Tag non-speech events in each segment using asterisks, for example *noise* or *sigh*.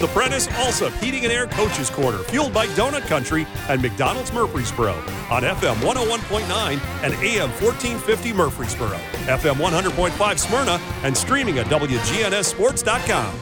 The Prentice Allsup Heating and Air Coaches Corner, fueled by Donut Country and McDonald's Murfreesboro on FM 101.9 and AM 1450 Murfreesboro, FM 100.5 Smyrna, and streaming at WGNSSports.com.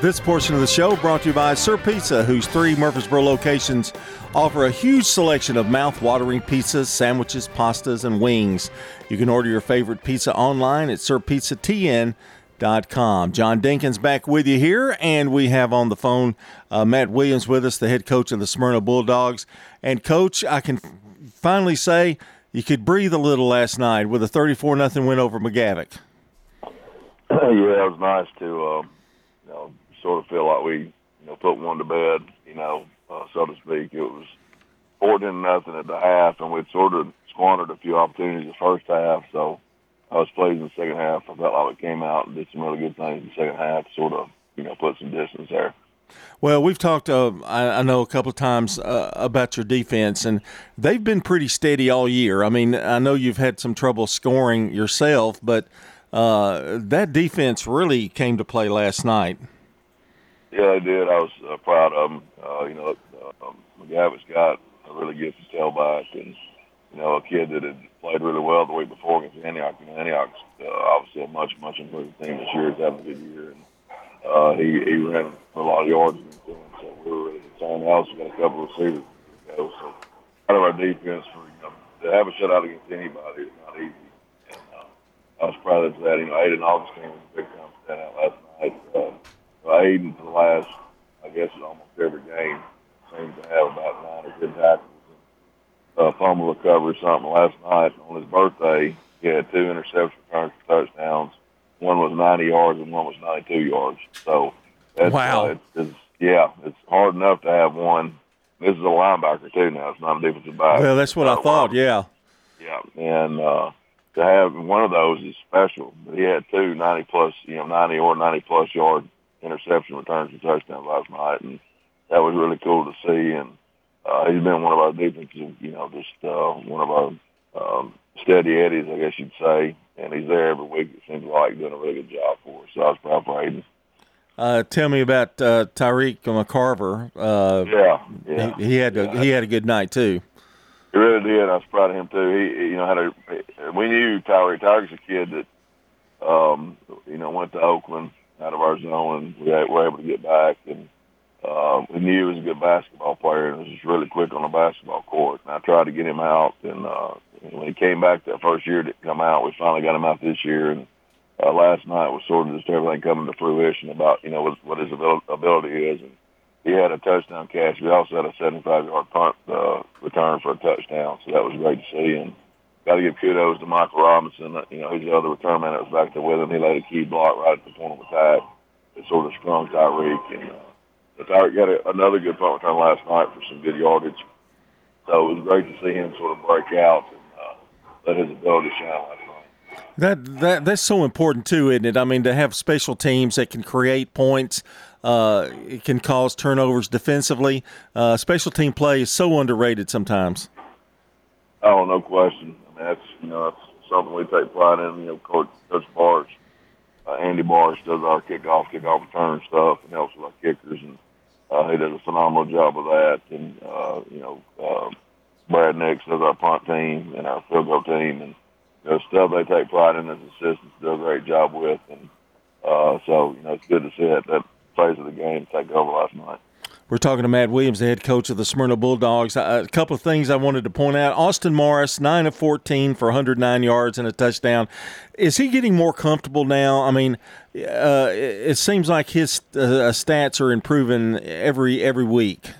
This portion of the show brought to you by Sir Pizza, whose three Murfreesboro locations offer a huge selection of mouth-watering pizzas, sandwiches, pastas, and wings. You can order your favorite pizza online at sirpizzatn.com. John Dinkins back with you here, and we have on the phone uh, Matt Williams with us, the head coach of the Smyrna Bulldogs. And coach, I can finally say you could breathe a little last night with a 34 nothing win over McGavock. *clears throat* yeah, it was nice to, uh, you know, sort of feel like we, you know, put one to bed, you know, uh, so to speak. It was fourteen nothing at the half, and we'd sort of squandered a few opportunities the first half. So I was pleased in the second half. I felt like we came out and did some really good things in the second half, sort of, you know, put some distance there. Well, we've talked, uh, I, I, know, a couple of times uh, about your defense, and they've been pretty steady all year. I mean, I know you've had some trouble scoring yourself, but uh, that defense really came to play last night. Yeah, they did. I was uh, proud of them. Uh, you know, um, McGavock's got a really good tailback, and you know, a kid that had played really well the week before against Antioch. You know, Antioch's uh, obviously a much, much improved team this year. He's having a good year, and uh, he he ran a lot of yards against them. So we were really concerned. We also got a couple of receivers to go. So out of our defense for you know to have a shutout against anybody is not easy. And uh, I was proud of that. You know, Aiden Augustine was a big time standout last night. Uh, Aiden for the last, I guess, almost every game seems to have about nine or ten tackles. Uh, fumble recovery something last night on his birthday. He had two interception returns for touchdowns. One was 90 yards and one was 92 yards. So that's, wow, uh, it's, it's, yeah, it's hard enough to have one. This is a linebacker too now. It's not a defensive back. Well, that's what I thought. Yeah. Yeah, and uh, to have one of those is special. But he had two 90 plus, you know, 90 or 90 plus yard interception returns and touchdowns last night, and that was really cool to see. And uh, he's been one of our defensive, you know, just uh, one of our um, steady eddies, I guess you'd say. And he's there every week. It seems like doing a really good job for us. So I was proud for Aiden. Uh, tell me about uh, Tyreek McCarver. Uh, yeah, yeah. He, he had a, he had a good night too. He really did. I was proud of him too. He, you know, had a. We knew Tyreek. Tyreek's a kid that, um, you know, went to Oakland out of our zone, and we were able to get back. And uh, we knew he was a good basketball player, and was just really quick on the basketball court. And I tried to get him out, and uh, when he came back that first year to come out, we finally got him out this year. And uh, last night was sort of just everything coming to fruition about you know what, what his ability is. And he had a touchdown catch. We also had a 75-yard punt uh, return for a touchdown, so that was great to see. And got to give kudos to Michael Robinson. You know, he's the other return man that was back there with him. He laid a key block right at the point of attack that sort of sprung Tyreek. And uh, Tyreek got a, another good punt return last night for some good yardage. So it was great to see him sort of break out and uh, let his ability shine last night. That that that's so important too, isn't it? I mean, to have special teams that can create points, uh, it can cause turnovers defensively. Uh, special team play is so underrated sometimes. Oh, no question that's you know that's something we take pride in. You know, Coach, Coach uh, Andy Barch does our kickoff, kickoff return stuff, and helps with our kickers, and uh, he does a phenomenal job of that. And uh, you know, uh, Brad Nix does our punt team and our field goal team, and you know, stuff they take pride in as assistants, do a great job with, and uh, so you know, it's good to see that that phase of the game take over last night. We're talking to Matt Williams, the head coach of the Smyrna Bulldogs. A couple of things I wanted to point out. Austin Morris, 9 of 14 for 109 yards and a touchdown. Is he getting more comfortable now? I mean, uh, it seems like his uh, stats are improving every every week.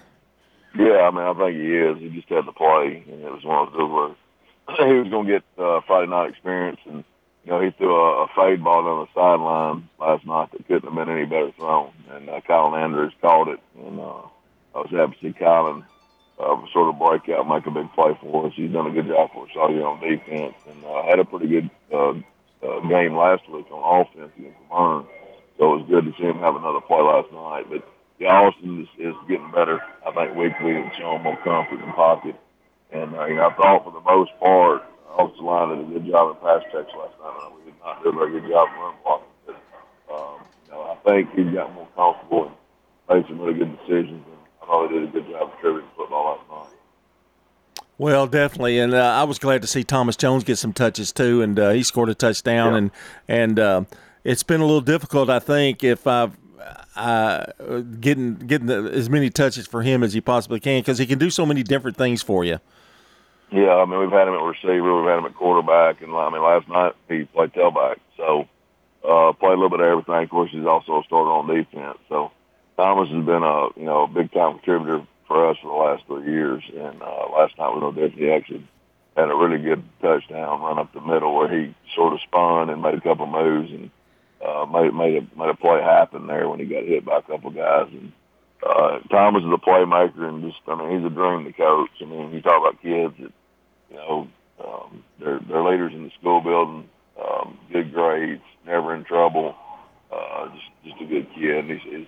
Yeah, I mean, I think he is. He just had to play, and it was one of those where he was going to get uh, Friday night experience, and you know, he threw a, a fade ball on the sideline last night that couldn't have been any better thrown. And uh, Colin Andrews caught it, and uh, I was happy to see Colin uh, sort of break out, make a big play for us. He's done a good job for us all year on defense, and uh, had a pretty good uh, uh, game last week on offense against La Vergne. So it was good to see him have another play last night. But yeah, Austin is, is getting better. I think weekly and showing more comfort in pocket. And uh, you know, I thought for the most part, offensive line did a good job in pass checks last night. We did not do a very good job run blocking. But, um, you know, I think he got more made some really good decisions. And I thought he did a good job contributing football last night. Well, definitely, and uh, I was glad to see Thomas Jones get some touches too, and uh, he scored a touchdown, Yeah. and and uh, it's been a little difficult, I think, if I've uh, getting getting the, as many touches for him as he possibly can because he can do so many different things for you. Yeah, I mean we've had him at receiver, we've had him at quarterback, and I mean last night he played tailback, so uh, played a little bit of everything. Of course, he's also a starter on defense. So Thomas has been a you know big time contributor for us for the last three years, and uh, last night no different. He actually had a really good touchdown run up the middle where he sort of spun and made a couple moves and uh, made made a made a play happen there when he got hit by a couple guys and. Uh, Thomas is a playmaker, and just I mean he's a dream to coach. I mean you talk about kids that you know, um, they're they're leaders in the school building, um, good grades, never in trouble, uh, just just a good kid. And he's, he's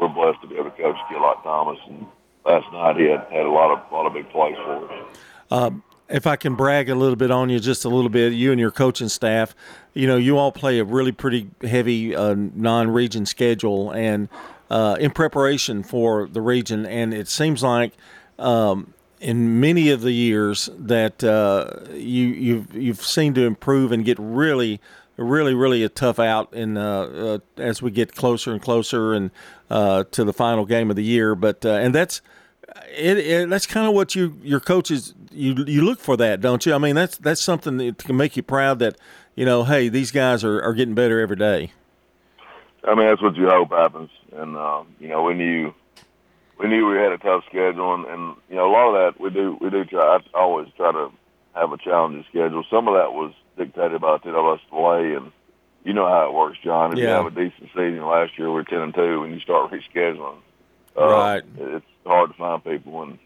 we're blessed to be able to coach like Thomas. And last night he had had a lot of lot of big plays for us. if I can brag a little bit on you, just a little bit, you and your coaching staff, you know, you all play a really pretty heavy uh, non-region schedule, and uh, in preparation for the region, and it seems like um, in many of the years that uh, you you've you've seemed to improve and get really. Really, really a tough out in uh, uh, as we get closer and closer and uh, to the final game of the year. But uh, and that's it, it, that's kind of what you your coaches you you look for that, don't you? I mean, that's that's something that can make you proud that you know, hey, these guys are, are getting better every day. I mean that's what you hope happens. And uh, you know we knew we knew we had a tough schedule, and, and you know a lot of that we do we do try. I always try to have a challenging schedule. Some of that was dictated by NCAA, and you know how it works, John. If you have a decent season, last year we were ten and two, when you start *laughs* rescheduling, uh, Right. It's hard to find people, and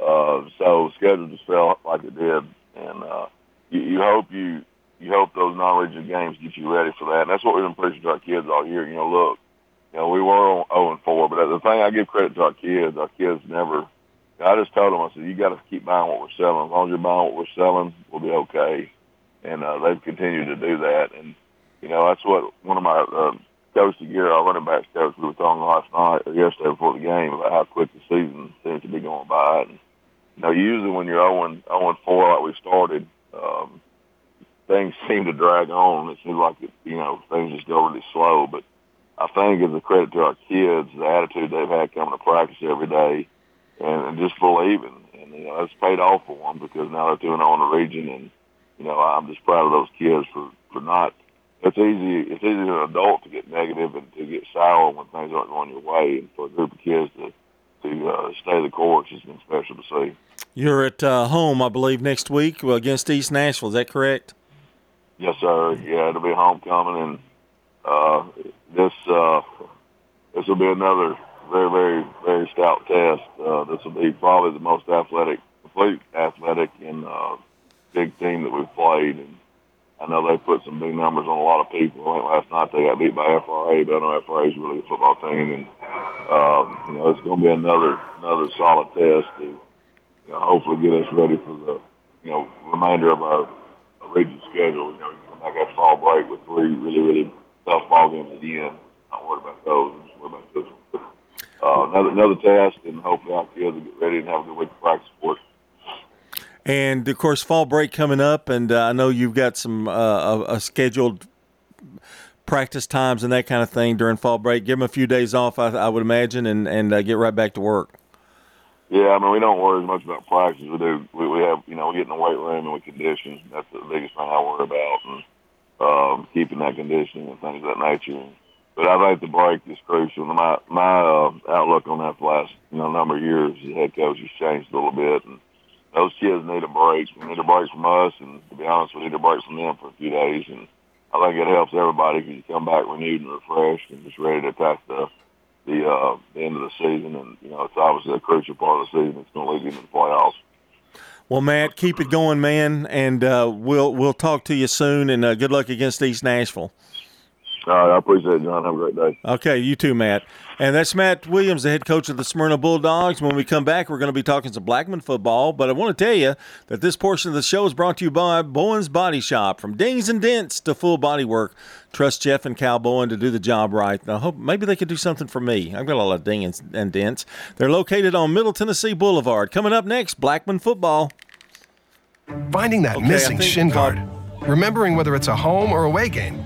uh, so the schedule just fell like it did, and uh, you, you hope you you hope those non-regional games get you ready for that, and that's what we've been preaching to our kids all year. You know, look, you know, we were on zero and four, but the thing I give credit to our kids, our kids never. I just told them, I said, you got to keep buying what we're selling. As long as you're buying what we're selling, we'll be okay. And uh, they've continued to do that. And you know, that's what one of my uh, coach of the year, our running backs coach, we were talking last night or yesterday before the game about how quick the season seems to be going by. And you know, usually when you're 0 and 0 and 4 like we started, um, things *laughs* seem to drag on. It seems like it, you know things just go really slow. But I think as a credit to our kids, the attitude they've had coming to practice every day, and, and just believing, and you know that's paid off for them because now they're doing on the region, and you know I'm just proud of those kids for for not. It's easy. It's easy as an adult to get negative and to get sour when things aren't going your way, and for a group of kids to to uh, stay the course has been special to see. You're at uh, home, I believe, next week against East Nashville. Is that correct? Yes, sir. Yeah, it'll be homecoming, and uh, this uh, this will be another very, very, very stout test. Uh, this will be probably the most athletic, complete athletic and uh, big team that we've played. And I know they put some big numbers on a lot of people. I last night they got beat by FRA, but I know FRA is really good football team, and um, you know it's going to be another another solid test to you know, hopefully get us ready for the you know remainder of our region schedule. You know, you come back after fall break with three really, really tough ball games at the end. Not worried about those. I'm just worried about this one. Uh, another another test, and hopefully our kids will get ready and have a good week of practice for it. And of course, fall break coming up, and uh, I know you've got some uh, a, a scheduled practice times and that kind of thing during fall break. Give them a few days off, I, I would imagine, and and uh, get right back to work. Yeah, I mean, we don't worry as much about practice. We do. We, we have, you know, we get in the weight room and we condition. That's the biggest thing I worry about, and um, keeping that conditioning and things of that nature. But I think the break is crucial. My my uh, outlook on that the last you know number of years, the head coach has changed a little bit, and those kids need a break. We need a break from us, and to be honest, we need a break from them for a few days. And I think it helps everybody because you come back renewed and refreshed and just ready to attack the the uh, the end of the season. And you know, it's obviously a crucial part of the season. It's going to lead you into the playoffs. Well, Matt, keep it going, man, and uh, we'll we'll talk to you soon. And uh, good luck against East Nashville. All right, I appreciate it, John. Have a great day. Okay, you too, Matt. And that's Matt Williams, the head coach of the Smyrna Bulldogs. When we come back, we're going to be talking some Blackman football. But I want to tell you that this portion of the show is brought to you by Bowen's Body Shop. From dings and dents to full body work, trust Jeff and Cal Bowen to do the job right. I hope maybe they could do something for me. I've got a lot of dings and dents. They're located on Middle Tennessee Boulevard. Coming up next, Blackman football. Finding that Okay, missing think- shin guard. Remembering whether it's a home or away game.